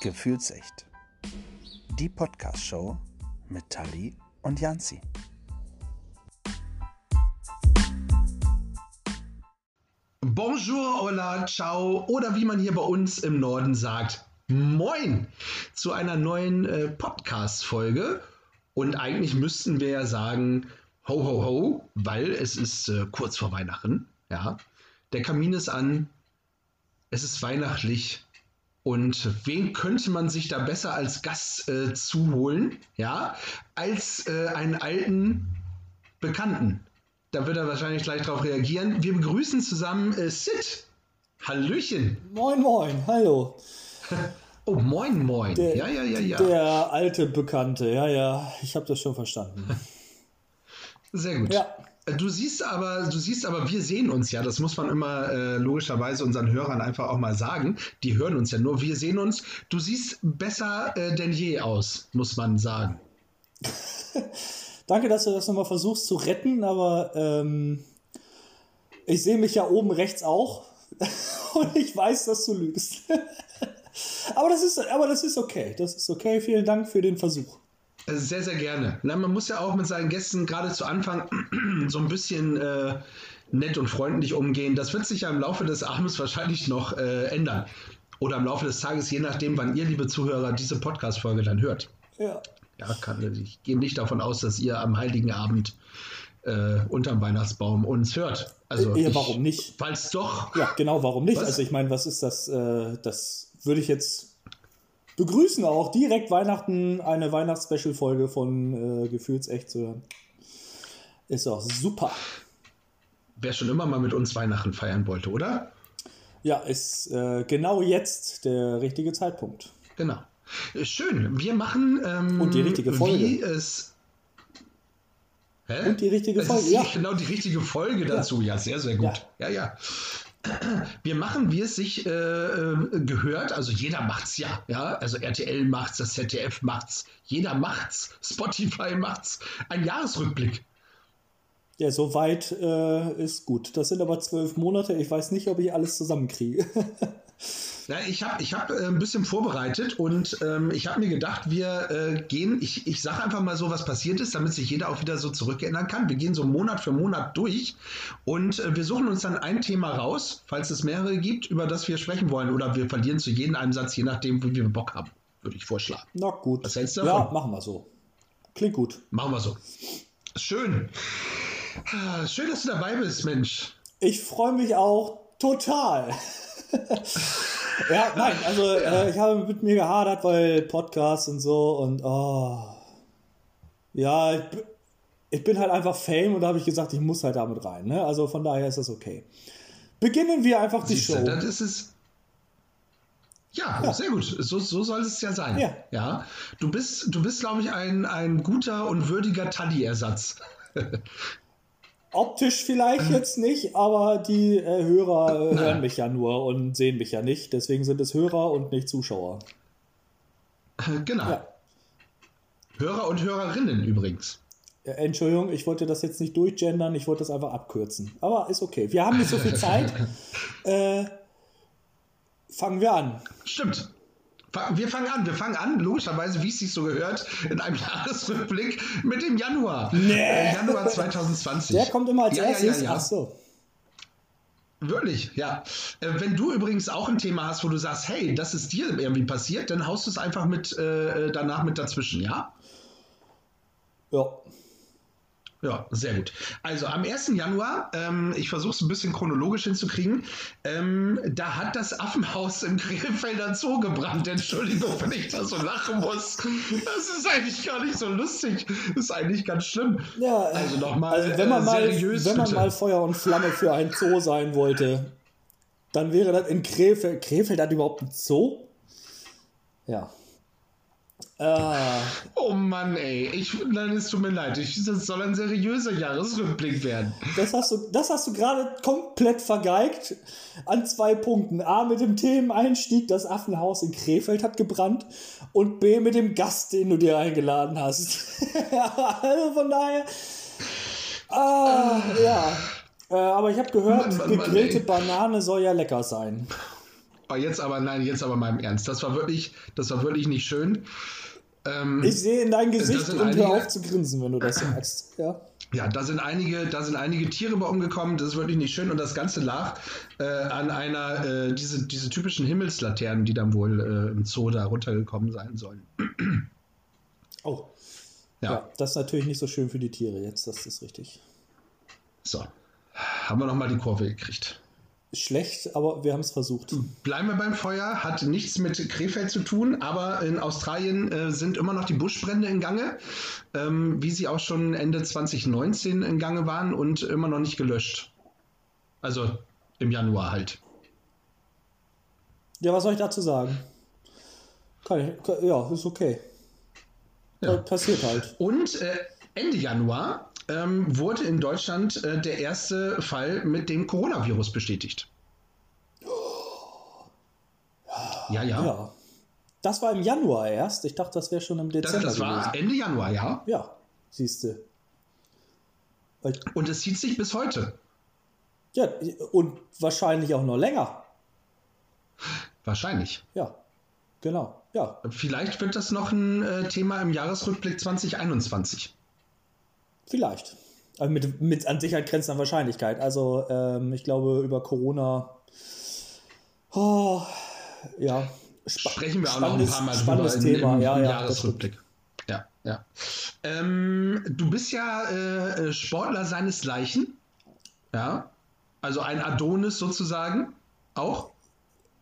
Gefühlsecht. Die Podcast-Show mit Tali und Janzi. Bonjour, hola, ciao oder wie man hier bei uns im Norden sagt, moin zu einer neuen äh, Podcast-Folge. Und eigentlich müssten wir ja sagen, ho, ho, ho, weil es ist äh, kurz vor Weihnachten. Ja, der Kamin ist an, es ist weihnachtlich. Und wen könnte man sich da besser als Gast äh, zuholen, ja, als äh, einen alten Bekannten? Da wird er wahrscheinlich gleich darauf reagieren. Wir begrüßen zusammen äh, Sid. Hallöchen. Moin, moin, hallo. Oh, moin, moin. Der, ja, ja, ja, ja. Der alte Bekannte, ja, ja, ich habe das schon verstanden. Sehr gut. Ja. Du siehst aber, du siehst aber, wir sehen uns ja. Das muss man immer äh, logischerweise unseren Hörern einfach auch mal sagen. Die hören uns ja nur. Wir sehen uns. Du siehst besser äh, denn je aus, muss man sagen. Danke, dass du das nochmal versuchst zu retten, aber ähm, ich sehe mich ja oben rechts auch und ich weiß, dass du lügst. aber, das ist, aber das ist okay. Das ist okay. Vielen Dank für den Versuch. Sehr, sehr gerne. Na, man muss ja auch mit seinen Gästen gerade zu Anfang so ein bisschen äh, nett und freundlich umgehen. Das wird sich ja im Laufe des Abends wahrscheinlich noch äh, ändern. Oder im Laufe des Tages, je nachdem, wann ihr, liebe Zuhörer, diese Podcast-Folge dann hört. Ja. Ja, kann, ich gehe nicht davon aus, dass ihr am Heiligen Abend äh, unterm Weihnachtsbaum uns hört. Also, ja, warum nicht? Falls doch. Ja, genau, warum nicht? Was? Also ich meine, was ist das? Äh, das würde ich jetzt begrüßen auch direkt Weihnachten eine Weihnachts-Special-Folge von äh, Gefühlsecht zu hören. Ist auch super. Wer schon immer mal mit uns Weihnachten feiern wollte, oder? Ja, ist äh, genau jetzt der richtige Zeitpunkt. Genau. Äh, Schön. Wir machen. Ähm, Und die richtige Folge. Wie es. Hä? Und die richtige Folge, ja. Genau die richtige Folge dazu. Ja, sehr, sehr gut. Ja, ja. Wir machen, wie es sich äh, äh, gehört. Also jeder macht's ja. Ja, also RTL macht's, das ZDF macht's, jeder macht's, Spotify macht's. Ein Jahresrückblick. Ja, soweit äh, ist gut. Das sind aber zwölf Monate. Ich weiß nicht, ob ich alles zusammenkriege. Ja, ich habe ich hab, äh, ein bisschen vorbereitet und ähm, ich habe mir gedacht, wir äh, gehen, ich, ich sage einfach mal so, was passiert ist, damit sich jeder auch wieder so zurückerinnern kann. Wir gehen so Monat für Monat durch und äh, wir suchen uns dann ein Thema raus, falls es mehrere gibt, über das wir sprechen wollen. Oder wir verlieren zu jedem einen Satz, je nachdem, wie wir Bock haben, würde ich vorschlagen. Na gut. Was hältst du Ja, davon? machen wir so. Klingt gut. Machen wir so. Schön. Schön, dass du dabei bist, Mensch. Ich freue mich auch total. ja, nein, also äh, ich habe mit mir gehadert, weil Podcasts und so und oh. Ja, ich, ich bin halt einfach Fame und da habe ich gesagt, ich muss halt damit rein. Ne? Also von daher ist das okay. Beginnen wir einfach die Show. Das ist es. Ja, sehr gut. So, so soll es ja sein. Ja. Du bist, du bist, glaube ich, ein, ein guter und würdiger Tally-Ersatz. Optisch vielleicht jetzt nicht, aber die äh, Hörer äh, hören mich ja nur und sehen mich ja nicht. Deswegen sind es Hörer und nicht Zuschauer. genau. Ja. Hörer und Hörerinnen übrigens. Ja, Entschuldigung, ich wollte das jetzt nicht durchgendern, ich wollte das einfach abkürzen. Aber ist okay. Wir haben nicht so viel Zeit. äh, fangen wir an. Stimmt. Wir fangen an, wir fangen an, logischerweise, wie es sich so gehört, in einem Jahresrückblick mit dem Januar. Nee. Äh, Januar 2020. Der kommt immer als ja, erstes. Ja, ja, ja. Ach so. Wirklich, ja. Äh, wenn du übrigens auch ein Thema hast, wo du sagst, hey, das ist dir irgendwie passiert, dann haust du es einfach mit äh, danach mit dazwischen, ja? Ja. Ja, sehr gut. Also am 1. Januar, ähm, ich versuche es ein bisschen chronologisch hinzukriegen, ähm, da hat das Affenhaus im Krefelder Zoo gebrannt. Entschuldigung, wenn ich da so lachen muss. Das ist eigentlich gar nicht so lustig. Das ist eigentlich ganz schlimm. Ja, Also nochmal Also wenn man, äh, mal, seriös, wenn man bitte. mal Feuer und Flamme für ein Zoo sein wollte, dann wäre das in Krefeld. Krefeld hat überhaupt ein Zoo? Ja. Ah, Oh Mann, ey. Ich, nein, es tut mir leid. Ich, das soll ein seriöser Jahresrückblick werden. das hast du, das hast du gerade komplett vergeigt an zwei Punkten. A mit dem Themeneinstieg, das Affenhaus in Krefeld hat gebrannt und B mit dem Gast, den du dir eingeladen hast. also von daher. Ah, ja. Äh, aber ich habe gehört, Mann, Mann, Mann, gegrillte ey. Banane soll ja lecker sein. Oh, jetzt aber, nein, jetzt aber mal im Ernst. Das war wirklich, das war wirklich nicht schön. Ähm, ich sehe in dein Gesicht und einige, hör auf zu grinsen, wenn du das sagst. Ja. Ja, da sind einige, da sind einige Tiere bei umgekommen. Das ist wirklich nicht schön. Und das Ganze lag äh, an einer, äh, diese, diese typischen Himmelslaternen, die dann wohl äh, im Zoo da runtergekommen sein sollen. Oh. Ja. ja. Das ist natürlich nicht so schön für die Tiere jetzt, das ist richtig. So. Haben wir nochmal die Kurve gekriegt schlecht, aber wir haben es versucht. Bleiben wir beim Feuer, hat nichts mit Krefeld zu tun, aber in Australien äh, sind immer noch die Buschbrände in Gange, ähm, wie sie auch schon Ende 2019 in Gange waren und immer noch nicht gelöscht. Also im Januar halt. Ja, was soll ich dazu sagen? Kann ich, kann, ja, ist okay. Ja. Passiert halt. Und äh, Ende Januar ähm, wurde in Deutschland äh, der erste Fall mit dem Coronavirus bestätigt. Ja, ja. ja. Das war im Januar erst. Ich dachte, das wäre schon im Dezember. Das, das war Ende Januar, ja. Ja, siehst du. Und es zieht sich bis heute. Ja, und wahrscheinlich auch noch länger. Wahrscheinlich. Ja, genau. Ja. Vielleicht wird das noch ein äh, Thema im Jahresrückblick 2021. Vielleicht. Also mit, mit an Sicherheit grenzender Wahrscheinlichkeit. Also ähm, ich glaube über Corona. Oh, ja. Sprechen wir auch noch ein paar Mal spannendes drüber Thema. Im, im, ja, im ja, Jahresrückblick. Ja, ja. Ähm, du bist ja äh, äh, Sportler seinesgleichen. Ja. Also ein Adonis sozusagen. Auch.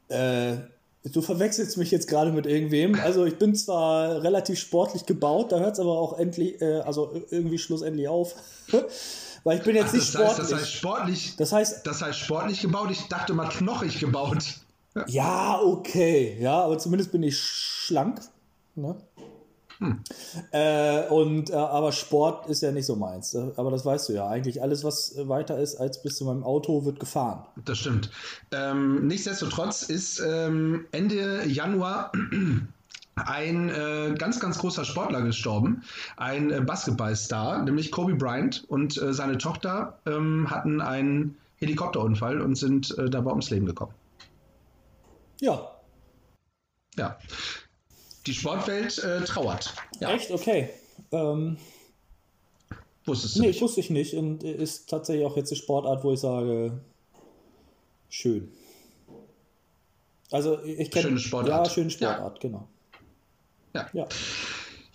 Äh, Du verwechselst mich jetzt gerade mit irgendwem. Also ich bin zwar relativ sportlich gebaut, da hört es aber auch endlich, äh, also irgendwie schlussendlich auf. Weil ich bin jetzt Ach, nicht das sportlich. Heißt, das heißt sportlich. Das heißt, das heißt sportlich gebaut. Ich dachte mal knochig gebaut. Ja, okay. Ja, aber zumindest bin ich schlank. Ne? Hm. Äh, und, äh, aber Sport ist ja nicht so meins. Äh, aber das weißt du ja. Eigentlich alles, was weiter ist als bis zu meinem Auto, wird gefahren. Das stimmt. Ähm, nichtsdestotrotz ist ähm, Ende Januar ein äh, ganz, ganz großer Sportler gestorben, ein äh, Basketballstar, nämlich Kobe Bryant und äh, seine Tochter ähm, hatten einen Helikopterunfall und sind dabei ums Leben gekommen. Ja. Ja die Sportwelt äh, trauert. Ja. Echt? Okay. Ähm, Wusstest du nee, nicht? wusste ich nicht. Und ist tatsächlich auch jetzt eine Sportart, wo ich sage, schön. Also ich kenne. Schöne Sportart. Ja, schöne Sportart, ja. genau. Ja. ja.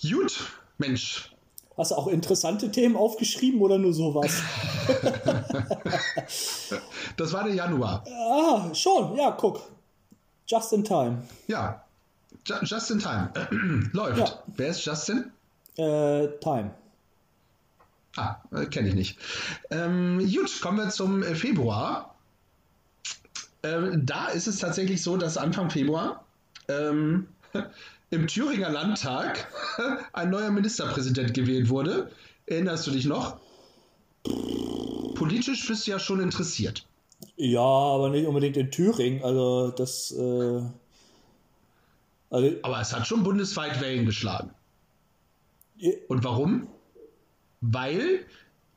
Gut, Mensch. Hast du auch interessante Themen aufgeschrieben oder nur sowas? das war der Januar. Ah, schon, ja, guck. Just in time. Ja, Justin Time. Läuft. Ja. Wer ist Justin? Äh, Time. Ah, äh, kenne ich nicht. Ähm, gut, kommen wir zum äh, Februar. Ähm, da ist es tatsächlich so, dass Anfang Februar ähm, im Thüringer Landtag ein neuer Ministerpräsident gewählt wurde. Erinnerst du dich noch? Politisch bist du ja schon interessiert. Ja, aber nicht unbedingt in Thüringen. Also das. Äh also, Aber es hat schon bundesweit Wellen geschlagen. Und warum? Weil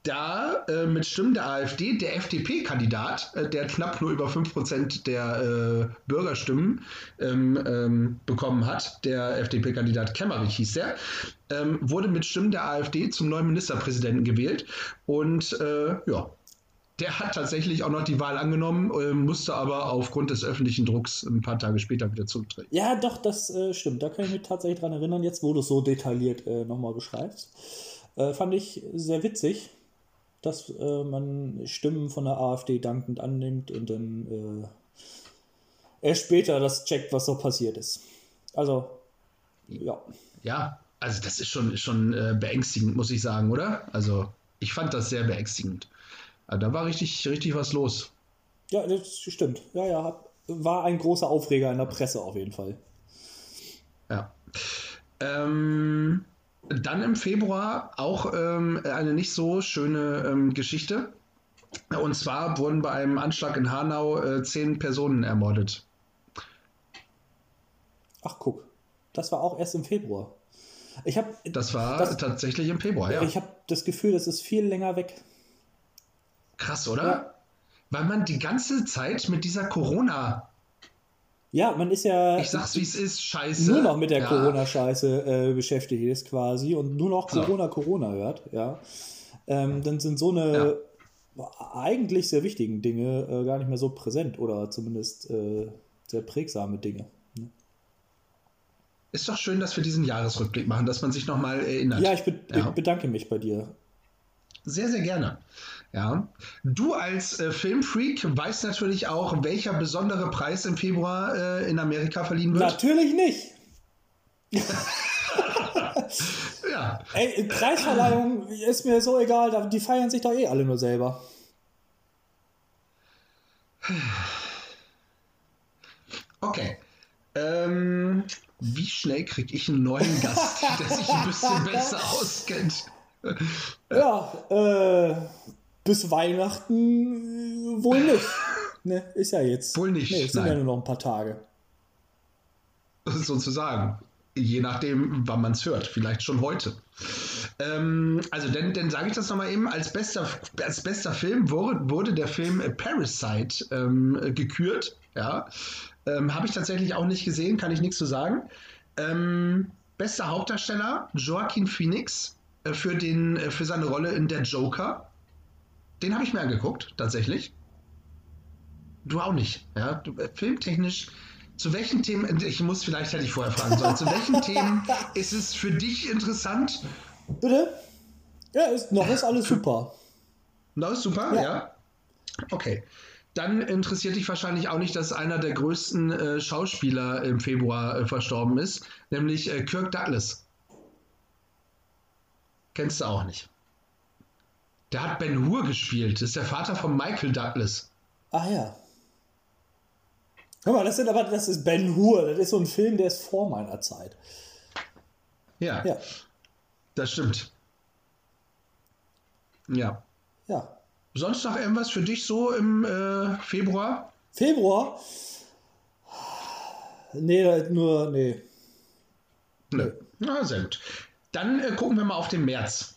da äh, mit Stimmen der AfD der FDP-Kandidat, äh, der knapp nur über 5% der äh, Bürgerstimmen ähm, ähm, bekommen hat, der FDP-Kandidat Kemmerich hieß der, ähm, wurde mit Stimmen der AfD zum neuen Ministerpräsidenten gewählt. Und äh, ja, der hat tatsächlich auch noch die Wahl angenommen, äh, musste aber aufgrund des öffentlichen Drucks ein paar Tage später wieder zurücktreten. Ja, doch, das äh, stimmt. Da kann ich mich tatsächlich dran erinnern, jetzt wo du es so detailliert äh, nochmal beschreibst. Äh, fand ich sehr witzig, dass äh, man Stimmen von der AfD dankend annimmt und dann äh, erst später das checkt, was so passiert ist. Also, ja. Ja, also das ist schon, schon beängstigend, muss ich sagen, oder? Also, ich fand das sehr beängstigend. Also da war richtig, richtig was los. Ja, das stimmt. Ja, ja. War ein großer Aufreger in der Presse auf jeden Fall. Ja. Ähm, dann im Februar auch ähm, eine nicht so schöne ähm, Geschichte. Und zwar wurden bei einem Anschlag in Hanau äh, zehn Personen ermordet. Ach, guck. Das war auch erst im Februar. Ich hab, das war das, tatsächlich im Februar, ja. Ich habe das Gefühl, das ist viel länger weg. Krass, oder? Ja. Weil man die ganze Zeit mit dieser Corona Ja, man ist ja. Ich sag's wie es ist, scheiße. Nur noch mit der ja. Corona-Scheiße äh, beschäftigt ist quasi und nur noch So. Corona, Corona hört, ja. Ähm, dann sind so eine eigentlich sehr wichtigen Dinge äh, gar nicht mehr so präsent oder zumindest äh, sehr prägsame Dinge. Ist doch schön, dass wir diesen Jahresrückblick machen, dass man sich nochmal erinnert. Ja, ich, be Ja. ich bedanke mich bei dir. Sehr, sehr gerne. Ja. Du als äh, Filmfreak weißt natürlich auch, welcher besondere Preis im Februar äh, in Amerika verliehen wird. Natürlich nicht. Ja. Ey, Preisverleihung ist mir so egal, die feiern sich doch eh alle nur selber. Okay. Ähm, wie schnell kriege ich einen neuen Gast, der sich ein bisschen besser auskennt? Ja, äh, bis Weihnachten äh, wohl nicht. Ne, ist ja jetzt. Wohl nicht, Nee, es sind nein. ja nur noch ein paar Tage. sozusagen. Je nachdem, wann man es hört. Vielleicht schon heute. Ähm, also, dann, dann sage ich das nochmal eben. Als bester, als bester Film wurde, wurde der Film Parasite ähm, gekürt. Ja. Ähm, Habe ich tatsächlich auch nicht gesehen, kann ich nichts zu sagen. Ähm, bester Hauptdarsteller Joaquin Phoenix äh, für, den, äh, für seine Rolle in Der Joker. Den habe ich mir angeguckt, tatsächlich. Du auch nicht. Ja? Du, äh, filmtechnisch, zu welchen Themen, ich muss vielleicht hätte ich vorher fragen sollen, zu welchen Themen ist es für dich interessant? Bitte? Ja, ist, noch ist alles super. Na, ist super, Ja. ja. Okay. Dann interessiert dich wahrscheinlich auch nicht, dass einer der größten äh, Schauspieler im Februar äh, verstorben ist, nämlich äh, Kirk Douglas. Kennst du auch nicht. Der hat Ben Hur gespielt, das ist der Vater von Michael Douglas. Ah ja. Hör mal, das sind aber, das ist Ben Hur. Das ist so ein Film, der ist vor meiner Zeit. Ja, Ja, das stimmt. Ja. ja. Sonst noch irgendwas für dich so im äh, Februar? Februar? Nee, nur, nee. Nö. Na, sehr gut. Dann äh, gucken wir mal auf den März.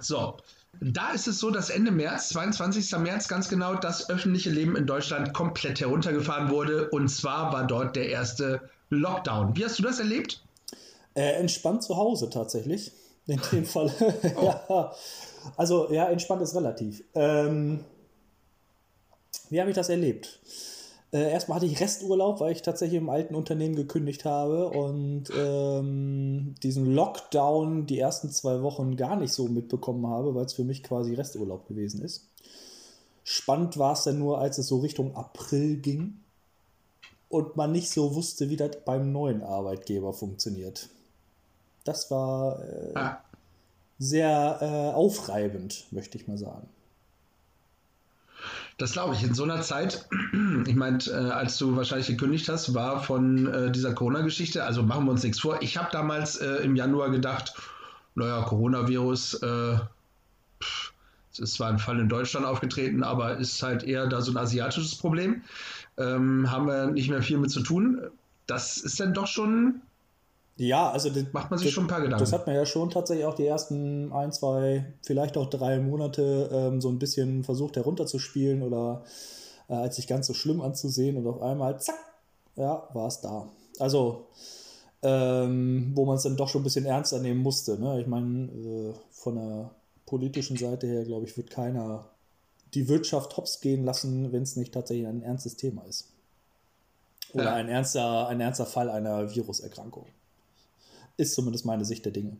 So, da ist es so, dass Ende März, 22. März ganz genau, das öffentliche Leben in Deutschland komplett heruntergefahren wurde. Und zwar war dort der erste Lockdown. Wie hast du das erlebt? Äh, entspannt zu Hause tatsächlich. In dem Fall. ja. Also, ja, entspannt ist relativ. Ähm, wie habe ich das erlebt? Äh, erstmal hatte ich Resturlaub, weil ich tatsächlich im alten Unternehmen gekündigt habe und ähm, diesen Lockdown die ersten zwei Wochen gar nicht so mitbekommen habe, weil es für mich quasi Resturlaub gewesen ist. Spannend war es dann nur, als es so Richtung April ging und man nicht so wusste, wie das beim neuen Arbeitgeber funktioniert. Das war äh, Ah, sehr äh, aufreibend, möchte ich mal sagen. Das glaube ich. In so einer Zeit, ich meine, äh, als du wahrscheinlich gekündigt hast, war von äh, dieser Corona-Geschichte, also machen wir uns nichts vor. Ich habe damals äh, im Januar gedacht, naja, Coronavirus, äh, pff, es ist zwar ein Fall in Deutschland aufgetreten, aber ist halt eher da so ein asiatisches Problem. Ähm, haben wir nicht mehr viel mit zu tun. Das ist dann doch schon, Ja, also das, macht man sich das, schon ein paar Gedanken. das hat man ja schon tatsächlich auch die ersten ein, zwei, vielleicht auch drei Monate ähm, so ein bisschen versucht herunterzuspielen oder äh, als nicht ganz so schlimm anzusehen und auf einmal, zack, ja, war es da. Also, ähm, wo man es dann doch schon ein bisschen ernster nehmen musste. Ne? Ich meine, äh, von der politischen Seite her, glaube ich, wird keiner die Wirtschaft hops gehen lassen, wenn es nicht tatsächlich ein ernstes Thema ist. Oder Ja. ein, ernster, ein ernster Fall einer Viruserkrankung. Ist zumindest meine Sicht der Dinge.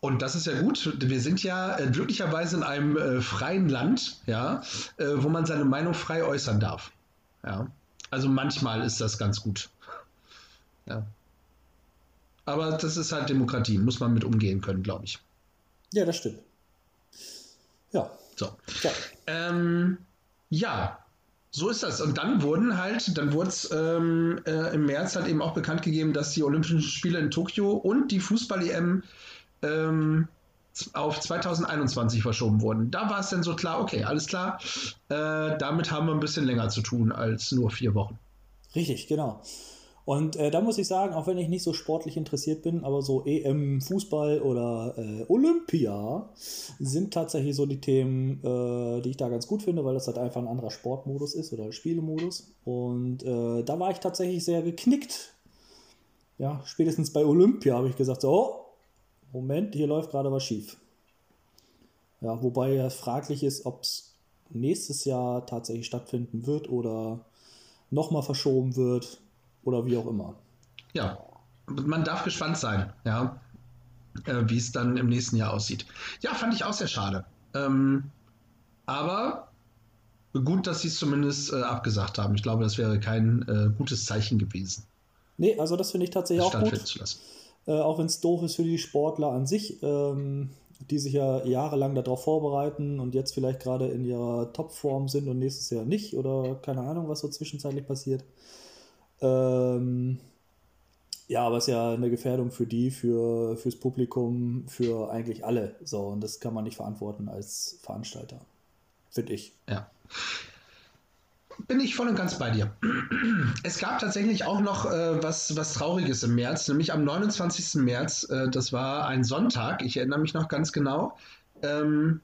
Und das ist ja gut. Wir sind ja äh, glücklicherweise in einem äh, freien Land, ja, äh, wo man seine Meinung frei äußern darf. Ja. Also manchmal ist das ganz gut. Ja. Aber das ist halt Demokratie, muss man mit umgehen können, glaube ich. Ja, das stimmt. Ja, So. ja. Ähm, ja, so ist das. Und dann wurden halt, dann wurde es ähm, äh, im März halt eben auch bekannt gegeben, dass die Olympischen Spiele in Tokio und die Fußball-EM ähm, auf 2021 verschoben wurden. Da war es dann so klar, okay, alles klar, äh, damit haben wir ein bisschen länger zu tun als nur vier Wochen. Richtig, genau. Und äh, da muss ich sagen, auch wenn ich nicht so sportlich interessiert bin, aber so EM, Fußball oder äh, Olympia sind tatsächlich so die Themen, äh, die ich da ganz gut finde, weil das halt einfach ein anderer Sportmodus ist oder Spielemodus. Und äh, da war ich tatsächlich sehr geknickt. Ja, spätestens bei Olympia habe ich gesagt, so, oh, Moment, hier läuft gerade was schief. Ja, wobei ja fraglich ist, ob es nächstes Jahr tatsächlich stattfinden wird oder nochmal verschoben wird oder wie auch immer. Ja, man darf gespannt sein, ja, äh, wie es dann im nächsten Jahr aussieht. Ja, fand ich auch sehr schade. Ähm, aber gut, dass sie es zumindest äh, abgesagt haben. Ich glaube, das wäre kein äh, gutes Zeichen gewesen. Nee, also das finde ich tatsächlich auch gut. Äh, auch wenn es doof ist für die Sportler an sich, ähm, die sich ja jahrelang darauf vorbereiten und jetzt vielleicht gerade in ihrer Topform sind und nächstes Jahr nicht oder keine Ahnung, was so zwischenzeitlich passiert. Ähm, ja, aber es ist ja eine Gefährdung für die, für, fürs Publikum, für eigentlich alle. So, und das kann man nicht verantworten als Veranstalter. Finde ich. Ja. Bin ich voll und ganz bei dir. Es gab tatsächlich auch noch äh, was, was Trauriges im März, nämlich am 29. März, äh, das war ein Sonntag, ich erinnere mich noch ganz genau. Ähm,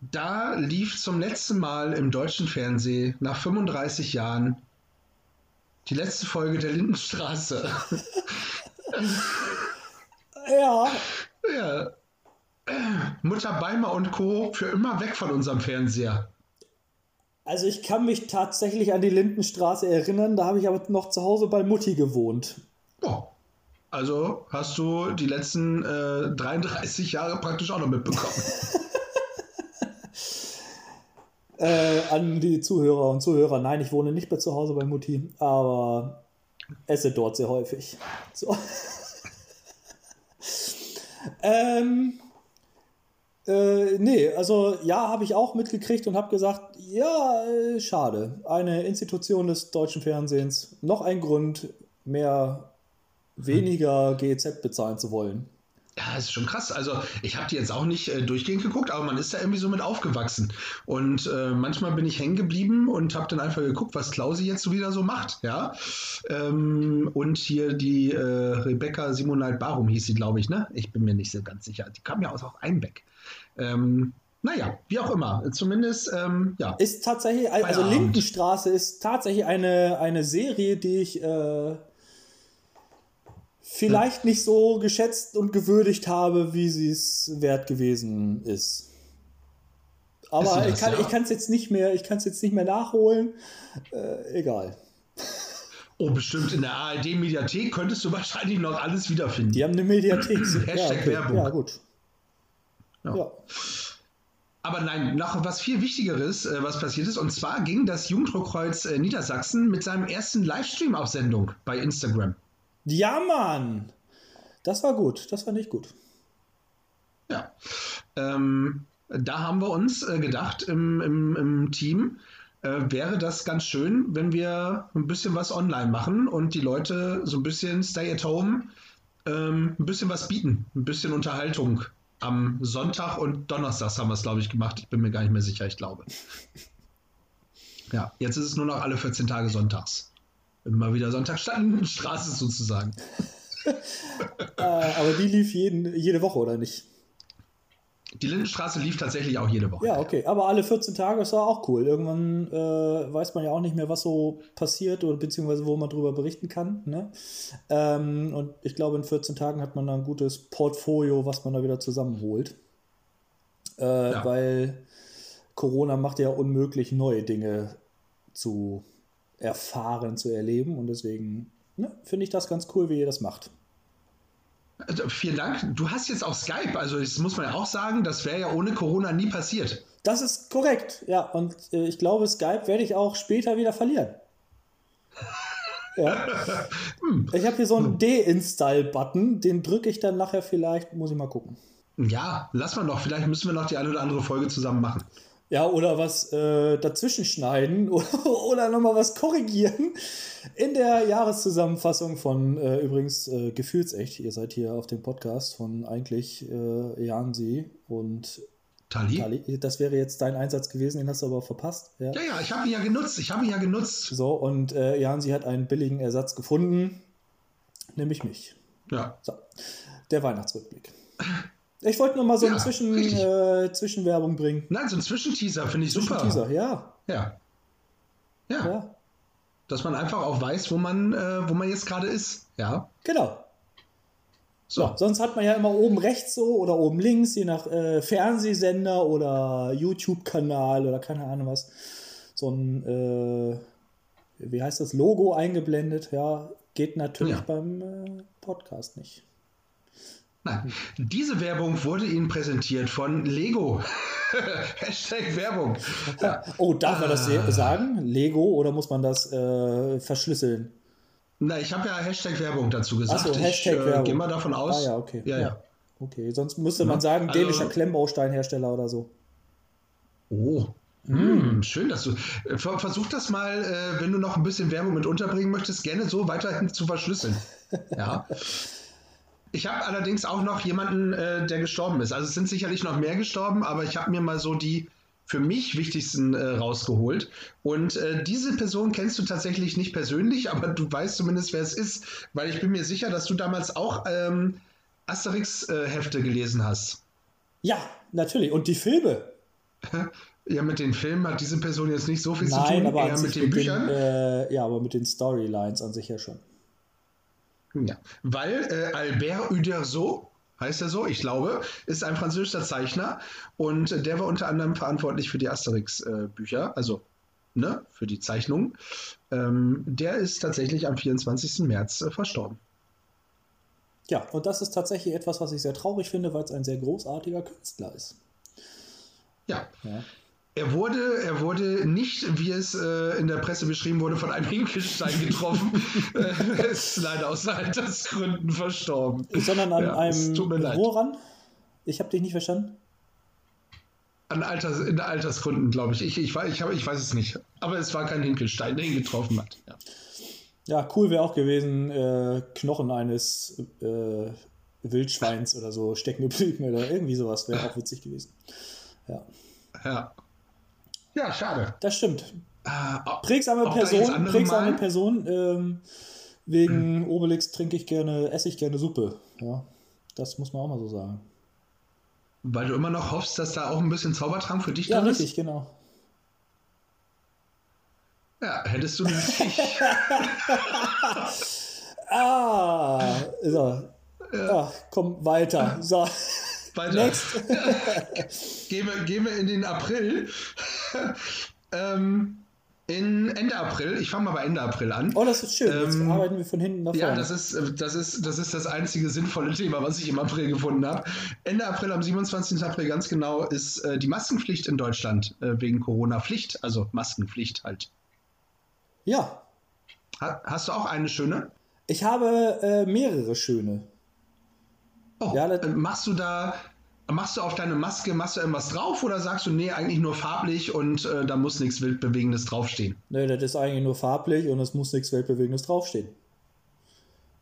da lief zum letzten Mal im deutschen Fernsehen nach 35 Jahren die letzte Folge der Lindenstraße. ja. Ja. Mutter Beimer und Co. für immer weg von unserem Fernseher. Also ich kann mich tatsächlich an die Lindenstraße erinnern, da habe ich aber noch zu Hause bei Mutti gewohnt. Oh. Also hast du die letzten äh, 33 Jahre praktisch auch noch mitbekommen. Äh, an die Zuhörer und Zuhörer, nein, ich wohne nicht mehr zu Hause bei Mutti, aber esse dort sehr häufig. So. ähm, äh, nee, also ja, habe ich auch mitgekriegt und habe gesagt, ja, äh, schade. Eine Institution des deutschen Fernsehens, noch ein Grund, mehr, weniger GEZ bezahlen zu wollen. Ja, das ist schon krass. Also ich habe die jetzt auch nicht äh, durchgehend geguckt, aber man ist da irgendwie so mit aufgewachsen. Und äh, manchmal bin ich hängen geblieben und habe dann einfach geguckt, was Klausi jetzt so wieder so macht. Ja. Ähm, und hier die äh, Rebecca Simonald Barum hieß sie, glaube ich, ne? Ich bin mir nicht so ganz sicher. Die kam ja aus auch Einbeck. Ähm, naja, wie auch immer. Zumindest, ähm, ja. Ist tatsächlich, also Lindenstraße ist tatsächlich eine, eine Serie, die ich äh, vielleicht nicht so geschätzt und gewürdigt habe, wie sie es wert gewesen ist. Aber das, ich kann es ja? jetzt nicht mehr, ich kann es jetzt nicht mehr nachholen. Äh, egal. Oh, bestimmt in der ARD-Mediathek könntest du wahrscheinlich noch alles wiederfinden. Die haben eine Mediathek. Hashtag ja, okay. Werbung. Ja, gut. Ja. ja. Aber nein, noch was viel Wichtigeres, äh, was passiert ist. Und zwar ging das Jugenddruckkreuz äh, Niedersachsen mit seinem ersten Livestream auf Sendung bei Instagram. Ja, Mann. Das war gut. Das fand ich gut. Ja. Ähm, da haben wir uns äh, gedacht im, im, im Team, äh, wäre das ganz schön, wenn wir ein bisschen was online machen und die Leute so ein bisschen Stay at Home, ähm, ein bisschen was bieten, ein bisschen Unterhaltung. Am Sonntag und Donnerstag haben wir es, glaube ich, gemacht. Ich bin mir gar nicht mehr sicher, ich glaube. Ja, jetzt ist es nur noch alle 14 Tage sonntags. Immer wieder Sonntagstraße sozusagen. äh, aber die lief jeden, jede Woche, oder nicht? Die Lindenstraße lief tatsächlich auch jede Woche. Ja, okay. Aber alle 14 Tage ist auch cool. Irgendwann äh, weiß man ja auch nicht mehr, was so passiert oder beziehungsweise wo man drüber berichten kann. Ne? Ähm, und ich glaube, in 14 Tagen hat man da ein gutes Portfolio, was man da wieder zusammenholt. Äh, ja. Weil Corona macht ja unmöglich, neue Dinge zu erfahren, zu erleben. Und deswegen ne, finde ich das ganz cool, wie ihr das macht. Also, vielen Dank. Du hast jetzt auch Skype, also das muss man ja auch sagen, das wäre ja ohne Corona nie passiert. Das ist korrekt, ja. Und äh, ich glaube, Skype werde ich auch später wieder verlieren. ja. hm. Ich habe hier so einen Deinstall-Button, den drücke ich dann nachher vielleicht, muss ich mal gucken. Ja, lass mal noch. Vielleicht müssen wir noch die eine oder andere Folge zusammen machen. Ja, oder was äh, dazwischen schneiden oder, oder nochmal was korrigieren. In der Jahreszusammenfassung von äh, übrigens äh, Gefühlsecht, ihr seid hier auf dem Podcast von eigentlich äh, Jansi und Tali. Tali. Das wäre jetzt dein Einsatz gewesen, den hast du aber verpasst. Ja, ja, ja ich habe ihn ja genutzt. Ich habe ihn ja genutzt. So, und äh, Jansi hat einen billigen Ersatz gefunden. nämlich mich. Ja. So, der Weihnachtsrückblick. Ich wollte noch mal so Ja, eine Zwischen, äh, Zwischenwerbung bringen. Nein, so ein Zwischenteaser finde ich super. Zwischenteaser, ja, Ja. ja. ja, Dass man einfach auch weiß, wo man, äh, wo man jetzt gerade ist. Ja. genau. So. So, sonst hat man ja immer oben rechts so oder oben links, je nach äh, Fernsehsender oder YouTube-Kanal oder keine Ahnung was, so ein, äh, wie heißt das, Logo eingeblendet. Ja, geht natürlich Ja. beim äh, Podcast nicht. Nein. Diese Werbung wurde Ihnen präsentiert von Lego. Hashtag Werbung. Ja. Oh, darf man das Ah. sagen? Lego oder muss man das äh, verschlüsseln? Na, ich habe ja Hashtag Werbung dazu gesagt. Achso, Hashtag ich äh, Werbung. gehe mal davon aus. Ah ja, okay. Ja, ja. Okay, sonst müsste man sagen, Also- dänischer Klemmbausteinhersteller oder so. Oh. Hm, schön, dass du. äh, ver- Versuch das mal, äh, wenn du noch ein bisschen Werbung mit unterbringen möchtest, gerne so weiterhin zu verschlüsseln. Ja. Ich habe allerdings auch noch jemanden, äh, der gestorben ist. Also es sind sicherlich noch mehr gestorben, aber ich habe mir mal so die für mich wichtigsten äh, rausgeholt. Und äh, diese Person kennst du tatsächlich nicht persönlich, aber du weißt zumindest, wer es ist, weil ich bin mir sicher, dass du damals auch ähm, Asterix-Hefte gelesen hast. Ja, natürlich. Und die Filme. Ja, mit den Filmen hat diese Person jetzt nicht so viel zu Nein, tun, aber eher mit den mit den, Büchern. äh, ja, aber mit den Storylines an sich ja schon. Ja, weil äh, Albert Uderzo, heißt er so, ich glaube, ist ein französischer Zeichner und äh, der war unter anderem verantwortlich für die Asterix-Bücher, also ne, für die Zeichnungen. Ähm, der ist tatsächlich am 24. März äh, verstorben. Ja, und das ist tatsächlich etwas, was ich sehr traurig finde, weil es ein sehr großartiger Künstler ist. Ja. Ja. Er wurde, er wurde nicht, wie es äh, in der Presse beschrieben wurde, von einem Hinkelstein getroffen. äh, ist leider aus Altersgründen verstorben. Sondern an Ja, einem. tut mir leid. Woran? Ich habe dich nicht verstanden. An Alters, in Altersgründen, glaube ich. Ich, ich, weiß- ich, hab, ich weiß es nicht. Aber es war kein Hinkelstein, der ihn getroffen hat. Ja. Ja, cool wäre auch gewesen, äh, Knochen eines äh, Wildschweins oder so stecken geblieben oder irgendwie sowas wäre auch witzig gewesen. Ja, Ja, ja schade. das stimmt. Äh, ob- Prägsame Person, prägsame malen? Person. Ähm, wegen Obelix trinke ich gerne, esse ich gerne Suppe. Ja, das muss man auch mal so sagen. Weil du immer noch hoffst, dass da auch ein bisschen Zaubertrank für dich Ja, drin richtig, ist? genau. Ja, hättest du nicht. Ah, so. Ach, komm weiter. So, Weiter. gehen, wir, gehen wir in den April. ähm, in Ende April. Ich fange mal bei Ende April an. Oh, das ist schön. Jetzt Ähm, arbeiten wir von hinten nach vorne. Ja, das ist, äh, das, ist, das ist das einzige sinnvolle Thema, was ich im April gefunden habe. Ende April, am 27. April ganz genau, ist äh, die Maskenpflicht in Deutschland äh, wegen Corona-Pflicht, also Maskenpflicht halt. ja, Ha, hast du auch eine schöne? ich habe äh, mehrere schöne. Oh, Ja, äh, machst du da, machst du auf deine Maske, machst du irgendwas drauf oder sagst du, nee, eigentlich nur farblich und äh, da muss nichts Wildbewegendes draufstehen? Ne, das ist eigentlich nur farblich und es muss nichts Weltbewegendes draufstehen.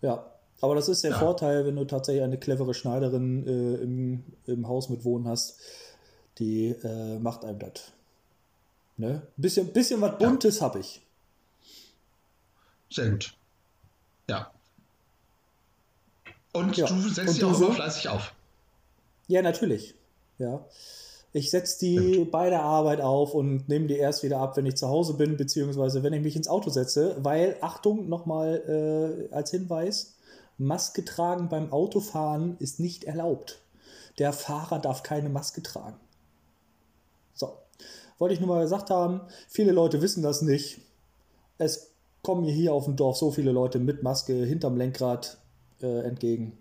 Ja, aber das ist der Ja. Vorteil, wenn du tatsächlich eine clevere Schneiderin äh, im, im Haus mit Wohnen hast, die äh, macht einem das. Ne? Bisschen, bisschen was Buntes habe ich. Sehr gut. Ja. Und Ja. du setzt Und du auch so? immer fleißig auf. Ja, natürlich. Ja. Ich setze die bei der Arbeit auf und nehme die erst wieder ab, wenn ich zu Hause bin, beziehungsweise wenn ich mich ins Auto setze, weil, Achtung, nochmal äh, als Hinweis, Maske tragen beim Autofahren ist nicht erlaubt. Der Fahrer darf keine Maske tragen. So, wollte ich nur mal gesagt haben, viele Leute wissen das nicht. Es kommen mir hier auf dem Dorf so viele Leute mit Maske hinterm Lenkrad äh, entgegen.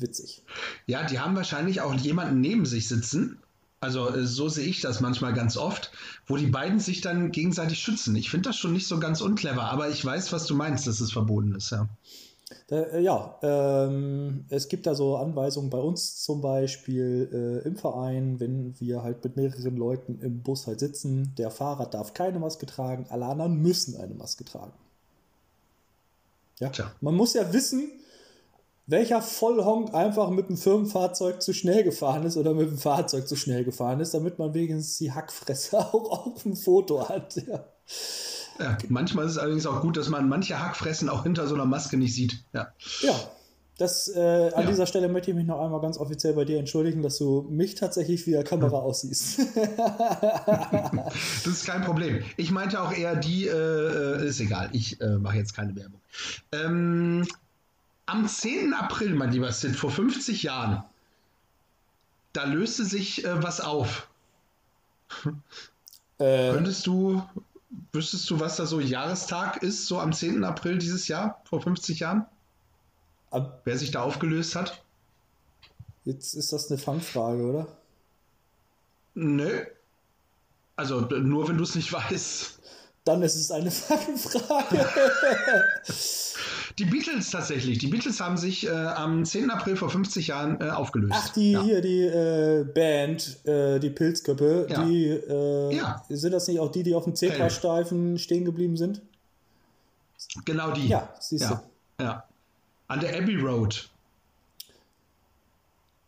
Witzig. Ja, die haben wahrscheinlich auch jemanden neben sich sitzen. Also äh, so sehe ich das manchmal ganz oft, wo die beiden sich dann gegenseitig schützen. Ich finde das schon nicht so ganz unclever, aber ich weiß, was du meinst, dass es verboten ist, ja. Äh, ja, ähm, es gibt da so Anweisungen bei uns zum Beispiel äh, im Verein, wenn wir halt mit mehreren Leuten im Bus halt sitzen, der Fahrer darf keine Maske tragen, alle anderen müssen eine Maske tragen. Ja, Tja. man muss ja wissen, welcher Vollhonk einfach mit dem Firmenfahrzeug zu schnell gefahren ist oder mit dem Fahrzeug zu schnell gefahren ist, damit man wenigstens die Hackfresse auch auf dem Foto hat. Ja. Ja, manchmal ist es allerdings auch gut, dass man manche Hackfressen auch hinter so einer Maske nicht sieht. Ja. Ja, das, äh, an Ja. dieser Stelle möchte ich mich noch einmal ganz offiziell bei dir entschuldigen, dass du mich tatsächlich wie der Kamera aussiehst. Das ist kein Problem. Ich meinte auch eher die, äh, ist egal, ich äh, mache jetzt keine Werbung. Ähm, am 10. April, mein lieber Sid, vor 50 Jahren, da löste sich äh, was auf. äh, Könntest du, wüsstest du, was da so Jahrestag ist, so am 10. April dieses Jahr, vor 50 Jahren? ab- Wer sich da aufgelöst hat? jetzt ist das eine Fangfrage, oder? Nö. Also nur wenn du es nicht weißt. Dann ist es eine Fangfrage. Die Beatles tatsächlich. Die Beatles haben sich äh, am 10. April vor 50 Jahren äh, aufgelöst. Ach, die ja. hier, die äh, Band, äh, die Pilzköppe, Ja. die äh, Ja. sind das nicht auch die, die auf dem Zebrastreifen stehen geblieben sind? Genau die. Ja, siehst ja. ja. An der Abbey Road.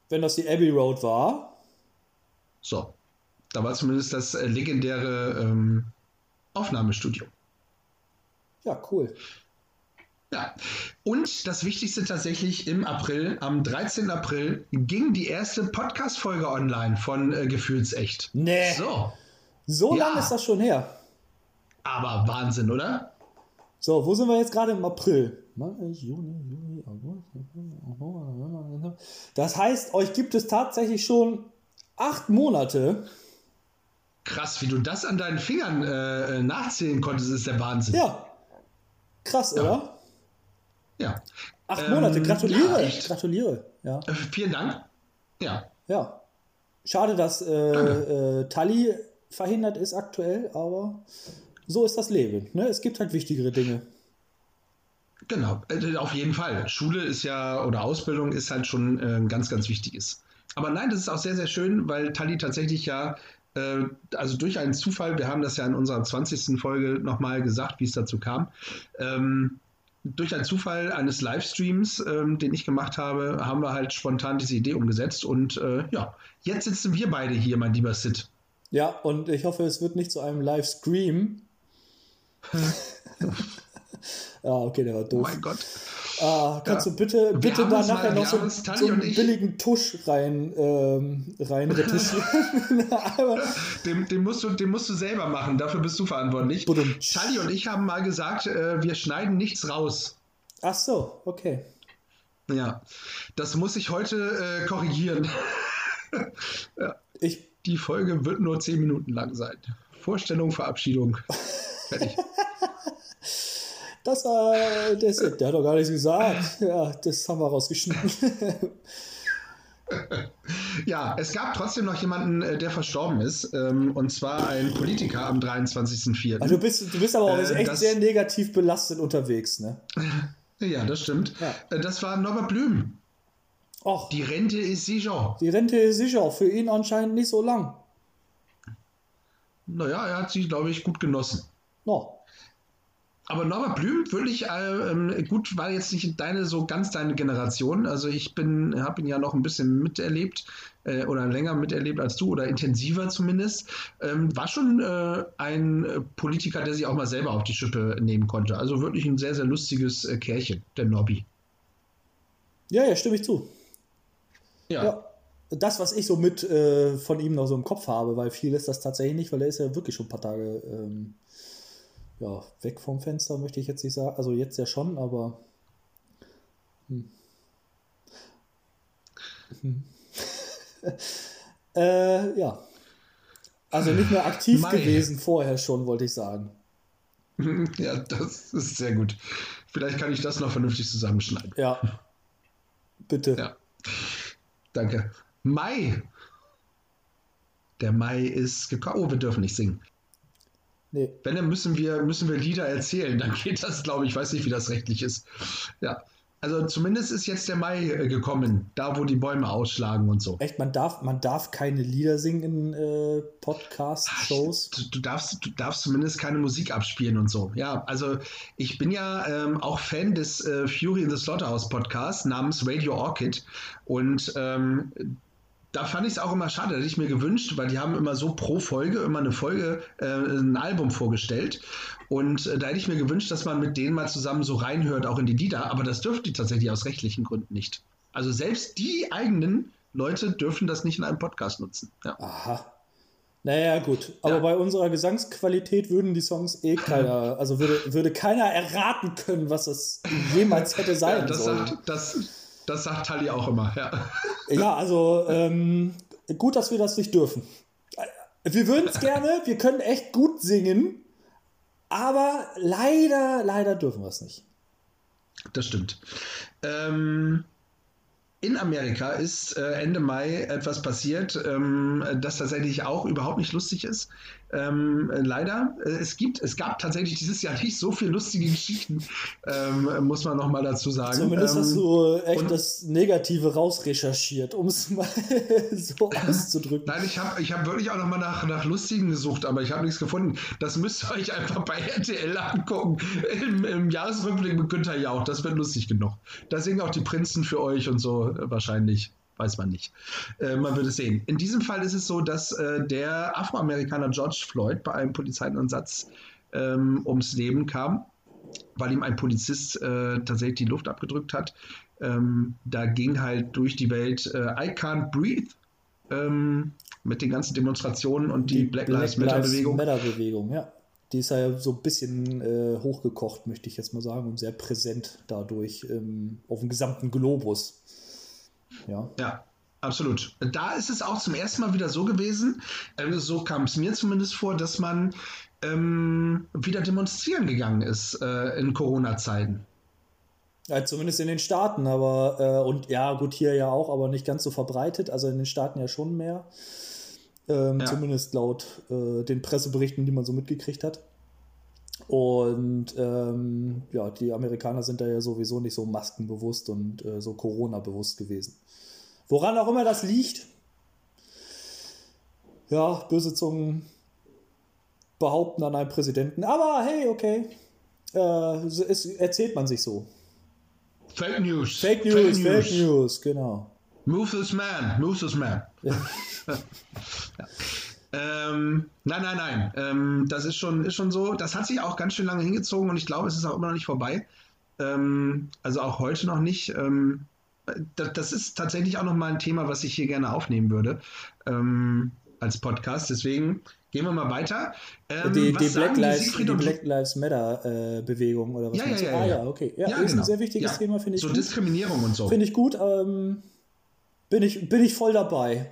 Wenn das die Abbey Road war, So. Da war zumindest das äh, legendäre ähm, Aufnahmestudio. ja, cool. Ja. Und das Wichtigste tatsächlich im April, am 13. April, ging die erste Podcast-Folge online von äh, Gefühlsecht. Nee. So. So Ja. lange ist das schon her. Aber Wahnsinn, oder? So, wo sind wir jetzt gerade im April? Das heißt, euch gibt es tatsächlich schon acht Monate. Krass, wie du das an deinen Fingern äh, äh, nachzählen konntest, ist der Wahnsinn. Ja. Krass, oder? Ja. Acht Ähm, Monate. Gratuliere. ja? Gratuliere. Ja. Äh, vielen Dank. Ja. Ja. Schade, dass äh, äh, Tali verhindert ist aktuell, aber so ist das Leben. Ne? Es gibt halt wichtigere Dinge. Genau, äh, auf jeden Fall. Schule ist ja, oder Ausbildung ist halt schon äh, ganz, ganz wichtiges. Aber nein, das ist auch sehr, sehr schön, weil Tali tatsächlich ja, äh, also durch einen Zufall, wir haben das ja in unserer 20. Folge nochmal gesagt, wie es dazu kam, ähm, durch einen Zufall eines Livestreams, ähm, den ich gemacht habe, haben wir halt spontan diese Idee umgesetzt und äh, ja, jetzt sitzen wir beide hier, mein lieber Sid. Ja, und ich hoffe, es wird nicht zu einem Livestream. ja, okay, der war Oh doof. mein Gott. Ah, kannst Ja. du bitte, bitte da nachher noch so, so einen billigen Tusch rein, ähm, rein Den, den, musst du, den musst du selber machen, dafür bist du verantwortlich. Budum. Tali und ich haben mal gesagt, äh, wir schneiden nichts raus. Ach so, okay. Ja, das muss ich heute äh, korrigieren. Ich, Die Folge wird nur 10 Minuten lang sein. Vorstellung, Verabschiedung. Fertig. Das war, das, der hat doch gar nichts gesagt. Ja, das haben wir rausgeschnitten. Ja, es gab trotzdem noch jemanden, äh, der verstorben ist. Ähm, und zwar ein Politiker am 23.04. Also du bist, du bist aber auch Äh, echt das- sehr negativ belastet unterwegs, ne? Ja, das stimmt. Ja. Äh, Das war Norbert Blüm. Och, die, Die Rente ist sicher. Rente ist sicher, für ihn anscheinend nicht so lang. Naja, er hat sie, glaube ich, gut genossen. No. Aber Norbert Blüm, wirklich, äh, ähm, gut, war jetzt nicht deine, so ganz deine Generation. Also ich bin, habe ihn ja noch ein bisschen miterlebt äh, oder länger miterlebt als du oder intensiver zumindest. Ähm, war schon äh, ein äh, Politiker, der sich auch mal selber auf die Schippe nehmen konnte. Also wirklich ein sehr, sehr lustiges äh, Kerlchen, der Nobby. Ja, ja, stimme ich zu. Ja. Ja. Das, was ich so mit äh, von ihm noch so im Kopf habe, weil viel ist das tatsächlich nicht, weil er ist ja wirklich schon ein paar Tage ähm, ja, weg vom Fenster, möchte ich jetzt nicht sagen. Also jetzt ja schon, aber. Hm. Hm. äh, ja. Also nicht mehr aktiv Mai. gewesen vorher schon, wollte ich sagen. ja, das ist sehr gut. Vielleicht kann ich das noch vernünftig zusammenschneiden. Ja. Bitte. Ja. Danke. Mai. Der Mai ist gekommen. Oh, wir dürfen nicht singen. Nee. Wenn, dann müssen wir, müssen wir Lieder erzählen. Dann geht das, glaube ich. Ich weiß nicht, wie das rechtlich ist. Ja. Also zumindest ist jetzt der Mai äh, gekommen, da wo die Bäume ausschlagen und so. Echt, man darf, man darf keine Lieder singen in äh, Podcast-Shows. Du, du, darfst, du darfst zumindest keine Musik abspielen und so. Ja, also ich bin ja ähm, auch Fan des äh, Fury in the Slaughterhouse Podcasts namens Radio Orchid und ähm, da fand ich es auch immer schade, da hätte ich mir gewünscht, weil die haben immer so pro Folge immer eine Folge, äh, ein Album vorgestellt. Und äh, da hätte ich mir gewünscht, dass man mit denen mal zusammen so reinhört, auch in die Lieder. Aber das dürfte die tatsächlich aus rechtlichen Gründen nicht. Also selbst die eigenen Leute dürfen das nicht in einem Podcast nutzen. Ja. Aha. Naja, gut. Aber ja. bei unserer Gesangsqualität würden die Songs eh keiner, also würde, würde keiner erraten können, was das jemals hätte sein ja, das sollen. Sagt, das, das sagt Tali auch immer, ja. Ja, also ähm, gut, dass wir das nicht dürfen. Wir würden es gerne, wir können echt gut singen, aber leider, leider dürfen wir es nicht. Das stimmt. Ähm, in Amerika ist äh, Ende Mai etwas passiert, ähm, das tatsächlich auch überhaupt nicht lustig ist. Ähm, leider, äh, es gibt, es gab tatsächlich dieses Jahr nicht so viele lustige Geschichten, ähm, muss man noch mal dazu sagen. Zumindest hast du echt das Negative rausrecherchiert, um es mal so auszudrücken. Nein, ich habe ich hab wirklich auch noch mal nach, nach lustigen gesucht, aber ich habe nichts gefunden. Das müsst ihr euch einfach bei RTL angucken. Im, im Jahresrückblick mit Günther Jauch, das wird lustig genug. Da singen auch die Prinzen für euch und so wahrscheinlich weiß man nicht. Äh, man wird es sehen. In diesem Fall ist es so, dass äh, der Afroamerikaner George Floyd bei einem Polizeieinsatz ähm, ums Leben kam, weil ihm ein Polizist äh, tatsächlich die Luft abgedrückt hat. Ähm, da ging halt durch die Welt äh, I Can't Breathe ähm, mit den ganzen Demonstrationen und die, die Black Lives Matter Bewegung. Matter Bewegung, ja. Die ist ja so ein bisschen äh, hochgekocht, möchte ich jetzt mal sagen, und sehr präsent dadurch ähm, auf dem gesamten Globus. Ja. Ja, absolut. Da ist es auch zum ersten Mal wieder so gewesen, also so kam es mir zumindest vor, dass man ähm, wieder demonstrieren gegangen ist äh, in Corona-Zeiten. Ja, zumindest in den Staaten, aber äh, und ja, gut, hier ja auch, aber nicht ganz so verbreitet. Also in den Staaten ja schon mehr. Ähm, ja. Zumindest laut äh, den Presseberichten, die man so mitgekriegt hat. Und ähm, ja, die Amerikaner sind da ja sowieso nicht so maskenbewusst und äh, so Corona-bewusst gewesen. Woran auch immer das liegt. Ja, böse Zungen behaupten an einem Präsidenten. Aber hey, okay. Äh, es erzählt man sich so. Fake News. Fake News, Fake News, Fake News genau. Move this man, move this man. Ja. Ähm, nein, nein, nein. Ähm, das ist schon, ist schon so. Das hat sich auch ganz schön lange hingezogen und ich glaube, es ist auch immer noch nicht vorbei. Ähm, also auch heute noch nicht. Ähm, das, das, ist tatsächlich auch noch mal ein Thema, was ich hier gerne aufnehmen würde ähm, als Podcast. Deswegen gehen wir mal weiter. Ähm, die, die, Black Lives, die, Black Lives, Matter äh, Bewegung oder was ja, ja, ja, ah, ja, okay. Ja, ja ist genau. ein sehr wichtiges Thema, finde ich. So gut. Diskriminierung und so. Finde ich gut. Bin, ich, bin ich voll dabei.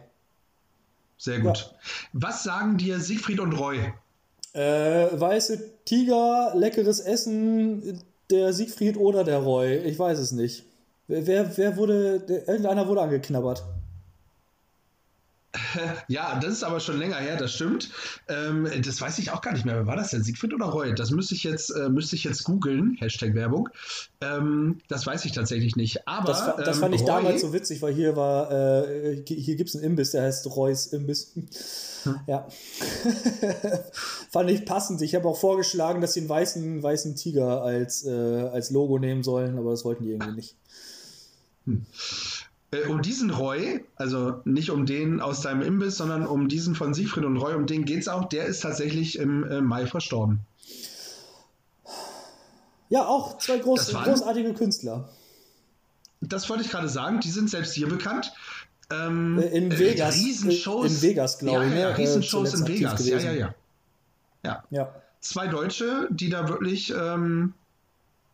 Sehr gut. Ja. Was sagen dir Siegfried und Roy? Äh, weiße Tiger, leckeres Essen, der Siegfried oder der Roy. Ich weiß es nicht. Wer, wer wurde, der, irgendeiner wurde angeknabbert. Ja, das ist aber schon länger her, das stimmt. Ähm, das weiß ich auch gar nicht mehr. Wer war das denn? Siegfried oder Reut? Das müsste ich jetzt, äh, müsste ich jetzt googeln, Hashtag Werbung. Ähm, das weiß ich tatsächlich nicht. Aber das, das fand ich ähm, Roy, damals so witzig, weil hier war, äh, hier gibt es einen Imbiss, der heißt Reus Imbiss. Hm. Ja. fand ich passend. Ich habe auch vorgeschlagen, dass sie einen weißen, weißen Tiger als, äh, als Logo nehmen sollen, aber das wollten die irgendwie nicht. Hm. Äh, um diesen Roy, also nicht um den aus deinem Imbiss, sondern um diesen von Siegfried und Roy, um den geht es auch, der ist tatsächlich im äh, Mai verstorben. Ja, auch zwei groß, waren, großartige Künstler. Das wollte ich gerade sagen, die sind selbst hier bekannt. Ähm, äh, in Vegas. Riesenshows. In Vegas, glaube ich. Ja, ja, ne? Riesenshows in Vegas. Ja, ja, ja, ja. Ja. Zwei Deutsche, die da wirklich, ähm,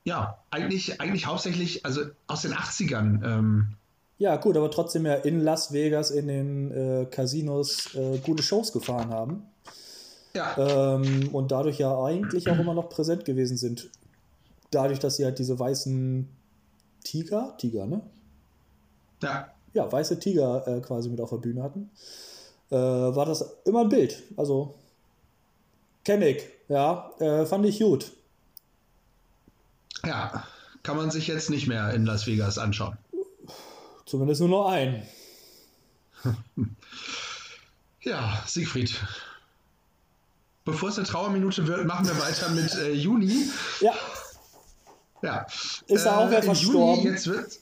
ja, eigentlich, eigentlich hauptsächlich, also aus den 80ern ähm, ja, gut, aber trotzdem ja in Las Vegas in den äh, Casinos äh, gute Shows gefahren haben. Ja. Ähm, und dadurch ja eigentlich auch immer noch präsent gewesen sind. Dadurch, dass sie halt diese weißen Tiger, Tiger, ne? Ja. Ja, weiße Tiger äh, quasi mit auf der Bühne hatten, äh, war das immer ein Bild. Also, kenne ich, ja, äh, fand ich gut. Ja, kann man sich jetzt nicht mehr in Las Vegas anschauen. Zumindest nur noch ein. Ja, Siegfried. Bevor es eine Trauerminute wird, machen wir weiter mit äh, Juni. Ja. Ja. Ist da auch wer äh, verstorben? Juni jetzt wird.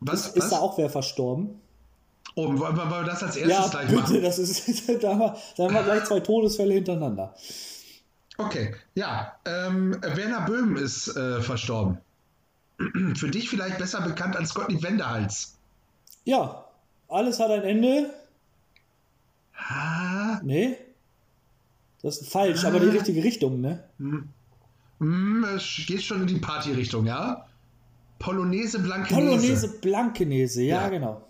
Was, ist, was? ist da auch wer verstorben? Oh, wollen wir, wollen wir das als erstes Ja, gleich bitte, machen? das ist, da, haben wir, da haben wir gleich zwei Todesfälle hintereinander. Okay, ja. Ähm, Werner Böhm ist äh, verstorben. Für dich vielleicht besser bekannt als Gottlieb Wendehals. Ja, alles hat ein Ende. Ah, Nee? Das ist falsch, aber die richtige Richtung, ne? hm, es geht schon in die Party-Richtung, ja? Polonaise Blankenese. Polonaise Blankenese, ja, Ja. genau.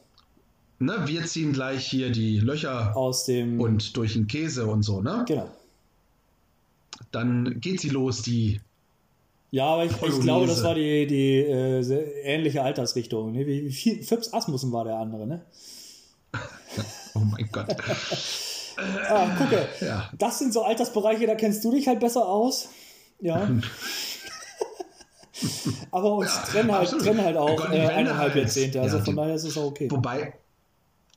Ne, wir ziehen gleich hier die Löcher Aus dem. und durch den Käse und so, ne? Genau. Dann geht sie los, die. Ja, aber ich, ich glaube, das war die, die äh, ähnliche Altersrichtung. Ne? Wie, wie Phipps Asmussen war der andere, ne? Oh mein Gott. Ah, gucke. Ja. Das sind so Altersbereiche, da kennst du dich halt besser aus. Ja. aber uns trennen, halt, trennen halt auch Gott, äh, eineinhalb halt. Jahrzehnte. Also Ja, von die- daher ist es auch okay. Wobei,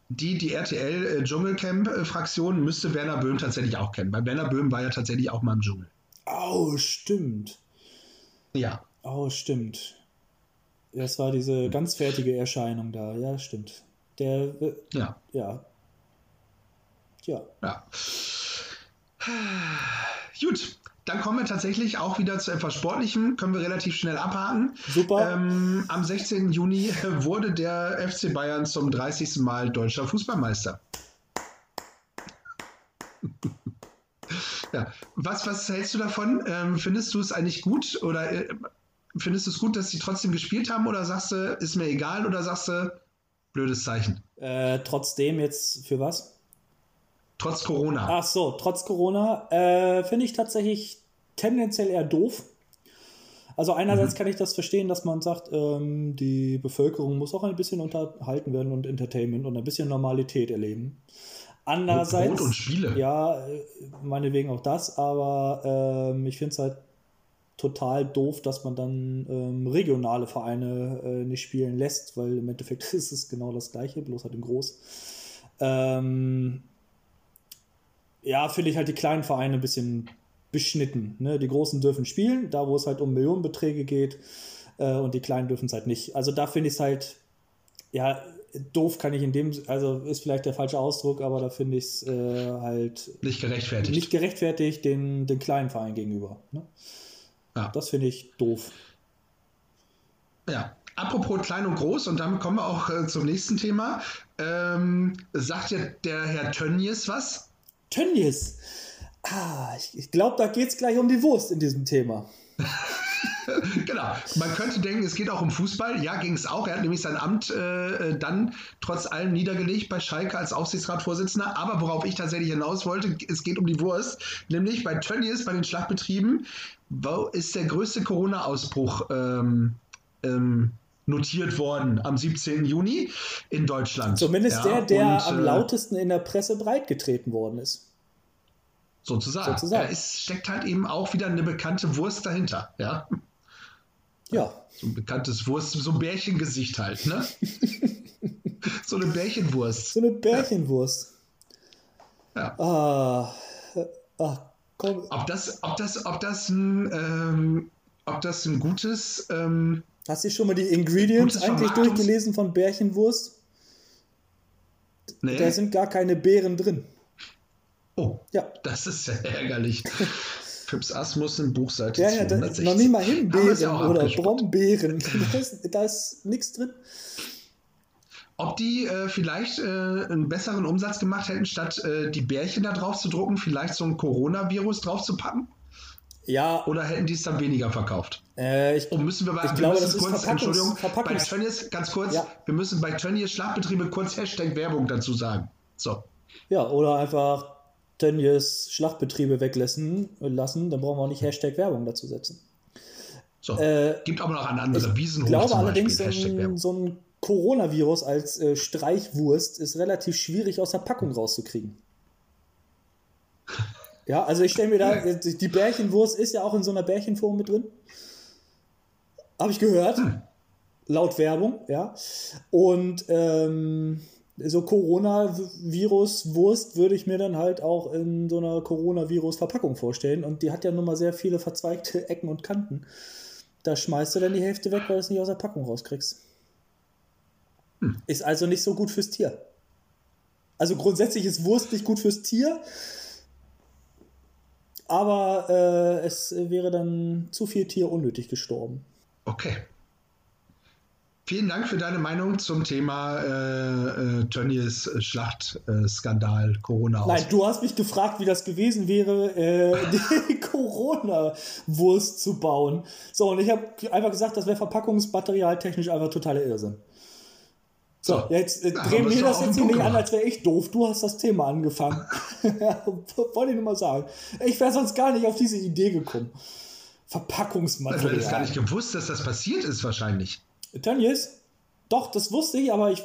die, die RTL-Dschungelcamp-Fraktion müsste Werner Böhm tatsächlich auch kennen, weil Werner Böhm war ja tatsächlich auch mal im Dschungel. Oh, stimmt. Ja. Oh, stimmt. Das war diese ganz fertige Erscheinung da. Ja, stimmt. Der, äh, Ja. ja. Ja. Ja. Gut, dann kommen wir tatsächlich auch wieder zu etwas Sportlichem, können wir relativ schnell abhaken. Super. Ähm, am 16. Juni wurde der FC Bayern zum 30. Mal deutscher Fußballmeister. Ja. was, was hältst du davon? Ähm, findest du es eigentlich gut oder äh, findest du es gut, dass sie trotzdem gespielt haben oder sagst du, ist mir egal oder sagst du, blödes Zeichen? Äh, trotzdem jetzt für was? Trotz Corona. Ach so, trotz Corona äh, finde ich tatsächlich tendenziell eher doof. Also einerseits kann ich das verstehen, dass man sagt, ähm, die Bevölkerung muss auch ein bisschen unterhalten werden und Entertainment und ein bisschen Normalität erleben. Andererseits, Brot und Spiele. ja, äh, meinetwegen auch das, aber ähm, ich finde es halt total doof, dass man dann ähm, regionale Vereine äh, nicht spielen lässt, weil im Endeffekt ist es genau das gleiche, bloß halt in groß. Ähm, ja, finde ich halt die kleinen Vereine ein bisschen beschnitten. Ne? Die großen dürfen spielen, da wo es halt um Millionenbeträge geht, äh, und die kleinen dürfen es halt nicht. Also da finde ich es halt, ja, doof kann ich in dem, also ist vielleicht der falsche Ausdruck, aber da finde ich es äh, halt Nicht gerechtfertigt. nicht gerechtfertigt den, den kleinen Verein gegenüber. Ne? Ja. Das finde ich doof. Ja, apropos klein und groß, und damit kommen wir auch äh, zum nächsten Thema. Ähm, sagt ja der Herr Tönnies was? Tönnies. Ah, ich, ich glaube, da geht es gleich um die Wurst in diesem Thema. genau. Man könnte denken, es geht auch um Fußball. Ja, ging es auch. Er hat nämlich sein Amt äh, dann trotz allem niedergelegt bei Schalke als Aufsichtsratsvorsitzender. Aber worauf ich tatsächlich hinaus wollte, es geht um die Wurst. Nämlich bei Tönnies, bei den Schlachtbetrieben, wo ist der größte Corona-Ausbruch ähm, ähm, notiert worden am 17. Juni in Deutschland. Zumindest Ja, der, der und, am äh, lautesten in der Presse breitgetreten worden ist. Sozusagen. Sozusagen. Ja, es steckt halt eben auch wieder eine bekannte Wurst dahinter. Ja, Ja, so ein bekanntes Wurst, so ein Bärchengesicht halt, ne? so eine Bärchenwurst. so eine Bärchenwurst. Ja. Ah, ach, komm. Ob das, ob das, ob das ein, ähm, ob das ein gutes, ähm, Hast du schon mal die Ingredients eigentlich durchgelesen von Bärchenwurst? nee. Da sind gar keine Beeren drin. oh, Ja. das ist ja ärgerlich. Fips Asmussen, Buchseite Ja, ja, da, 260. noch nicht mal Himbeeren oder. Brombeeren. Da ist, da ist nichts drin. Ob die äh, vielleicht äh, einen besseren Umsatz gemacht hätten, statt äh, die Bärchen da drauf zu drucken, vielleicht so ein Coronavirus drauf zu packen? Ja, Oder hätten die es dann weniger verkauft? äh, ich, Oh, müssen wir bei, Ich wir glaube, das ist kurz, Verpackungs- Entschuldigung, Verpackungs- bei Tönnies, ganz kurz, Ja. wir müssen bei Tönnies Schlachtbetriebe kurz Hashtag Werbung dazu sagen. So. ja, oder einfach Tönnies Schlachtbetriebe weglassen, lassen, dann brauchen wir auch nicht Hashtag Werbung dazu setzen. so. Äh, Gibt aber noch an andere Ich Wiesenhof glaube zum allerdings, ein, Werbung. so ein Coronavirus als äh, Streichwurst ist relativ schwierig aus der Packung rauszukriegen. Ja, also ich stelle mir da, die Bärchenwurst ist ja auch in so einer Bärchenform mit drin. Habe ich gehört. Laut Werbung, ja. Und ähm, so Coronavirus-Wurst würde ich mir dann halt auch in so einer Coronavirus-Verpackung vorstellen. Und die hat ja nun mal sehr viele verzweigte Ecken und Kanten. Da schmeißt du dann die Hälfte weg, weil du es nicht aus der Packung rauskriegst. Ist also nicht so gut fürs Tier. Also grundsätzlich ist Wurst nicht gut fürs Tier, aber äh, es wäre dann zu viel Tier unnötig gestorben. Okay. Vielen Dank für deine Meinung zum Thema äh, äh, Tönnies Schlachtskandal Corona. Nein, du hast mich gefragt, wie das gewesen wäre, äh, die Corona-Wurst zu bauen. So, und ich habe einfach gesagt, das wäre verpackungsmaterial technisch einfach totaler Irrsinn. So, so jetzt äh, drehen wir das jetzt hier nicht an, als wäre ich doof. Du hast das Thema angefangen. Wollte ich nur mal sagen. Ich wäre sonst gar nicht auf diese Idee gekommen. Verpackungsmaterial. Du hättest gar nicht gewusst, dass das passiert ist, wahrscheinlich. Tönnies, doch, das wusste ich, aber ich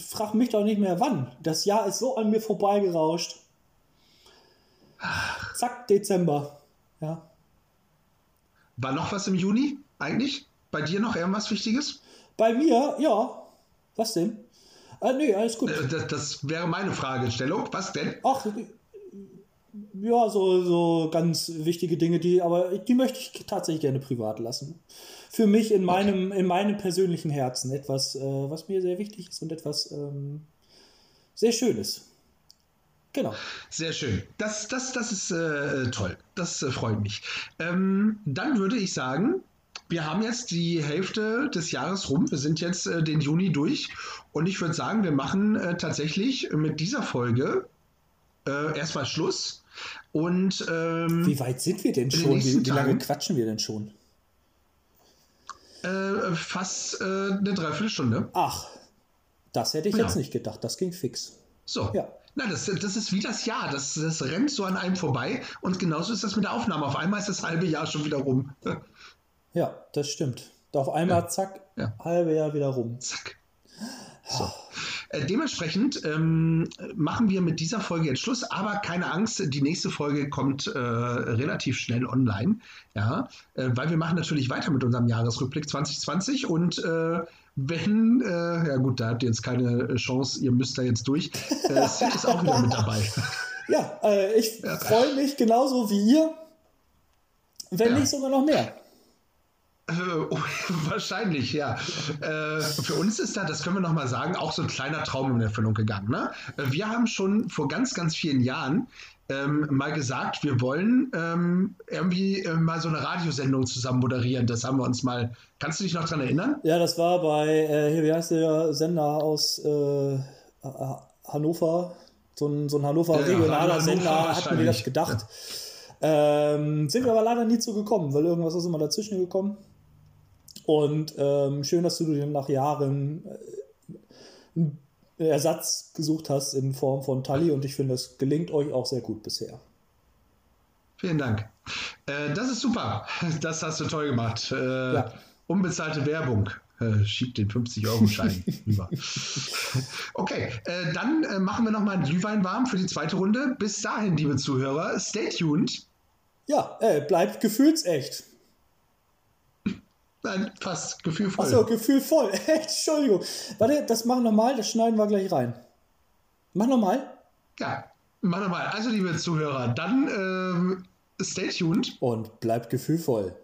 frage mich doch nicht mehr wann. Das Jahr ist so an mir vorbeigerauscht. Zack, Dezember. Ja. War noch was im Juni eigentlich? Bei dir noch irgendwas Wichtiges? Bei mir, ja. Was denn? Äh, nee, alles gut. Äh, das, das wäre meine Fragestellung. Was denn? Ach, ja, so, so ganz wichtige Dinge, die, aber die möchte ich tatsächlich gerne privat lassen für mich in meinem, in meinem persönlichen Herzen etwas, äh, was mir sehr wichtig ist und etwas ähm, sehr Schönes. Genau. Sehr schön. Das, das, das ist äh, toll. Das äh, freut mich. Ähm, dann würde ich sagen, wir haben jetzt die Hälfte des Jahres rum. Wir sind jetzt äh, den Juni durch. Und ich würde sagen, wir machen äh, tatsächlich mit dieser Folge äh, erstmal Schluss. Und ähm, wie weit sind wir denn schon? Wie, wie lange quatschen wir denn schon? Äh, fast äh, eine Dreiviertelstunde. Ach, das hätte ich ja. jetzt nicht gedacht. Das ging fix. So. Ja. Na, das, das ist wie das Jahr. Das, das rennt so an einem vorbei. Und genauso ist das mit der Aufnahme. Auf einmal ist das halbe Jahr schon wieder rum. ja, das stimmt. Auf einmal, ja. zack, ja. halbe Jahr wieder rum. Zack. So. Äh, dementsprechend ähm, machen wir mit dieser Folge jetzt Schluss, aber keine Angst, die nächste Folge kommt äh, relativ schnell online, ja, äh, weil wir machen natürlich weiter mit unserem Jahresrückblick 2020 und äh, wenn, äh, ja gut, da habt ihr jetzt keine Chance, ihr müsst da jetzt durch, äh, Sid ist auch wieder mit dabei. Ja, ich ja. freue mich genauso wie ihr, wenn ja. nicht sogar noch mehr. Äh, wahrscheinlich, ja. Äh, für uns ist da, das können wir nochmal sagen, auch so ein kleiner Traum in Erfüllung gegangen. Ne? Äh, wir haben schon vor ganz, ganz vielen Jahren ähm, mal gesagt, wir wollen ähm, irgendwie äh, mal so eine Radiosendung zusammen moderieren. Das haben wir uns mal. Kannst du dich noch daran erinnern? Ja, das war bei, äh, hier, wie heißt der Sender aus äh, Hannover? So ein, so ein Hannover regionaler Sender, hat mir das gedacht. Ja. Ähm, sind wir aber leider nie zu gekommen, weil irgendwas ist immer dazwischen gekommen. Und ähm, schön, dass du dir nach Jahren äh, einen Ersatz gesucht hast in Form von Tali und ich finde, es gelingt euch auch sehr gut bisher. Vielen Dank. Äh, das ist super. Das hast du toll gemacht. Äh, ja. Unbezahlte Werbung. Äh, schiebt den 50-Euro-Schein rüber. Okay, äh, dann äh, machen wir nochmal einen Glühwein warm für die zweite Runde. Bis dahin, liebe Zuhörer, stay tuned. Ja, bleibt gefühlsecht. Nein, fast. Gefühlvoll. Achso, gefühlvoll. Entschuldigung. Warte, das machen wir nochmal, das schneiden wir gleich rein. Mach nochmal. Ja, mach nochmal. Also, liebe Zuhörer, dann ähm, stay tuned. Und bleibt gefühlvoll.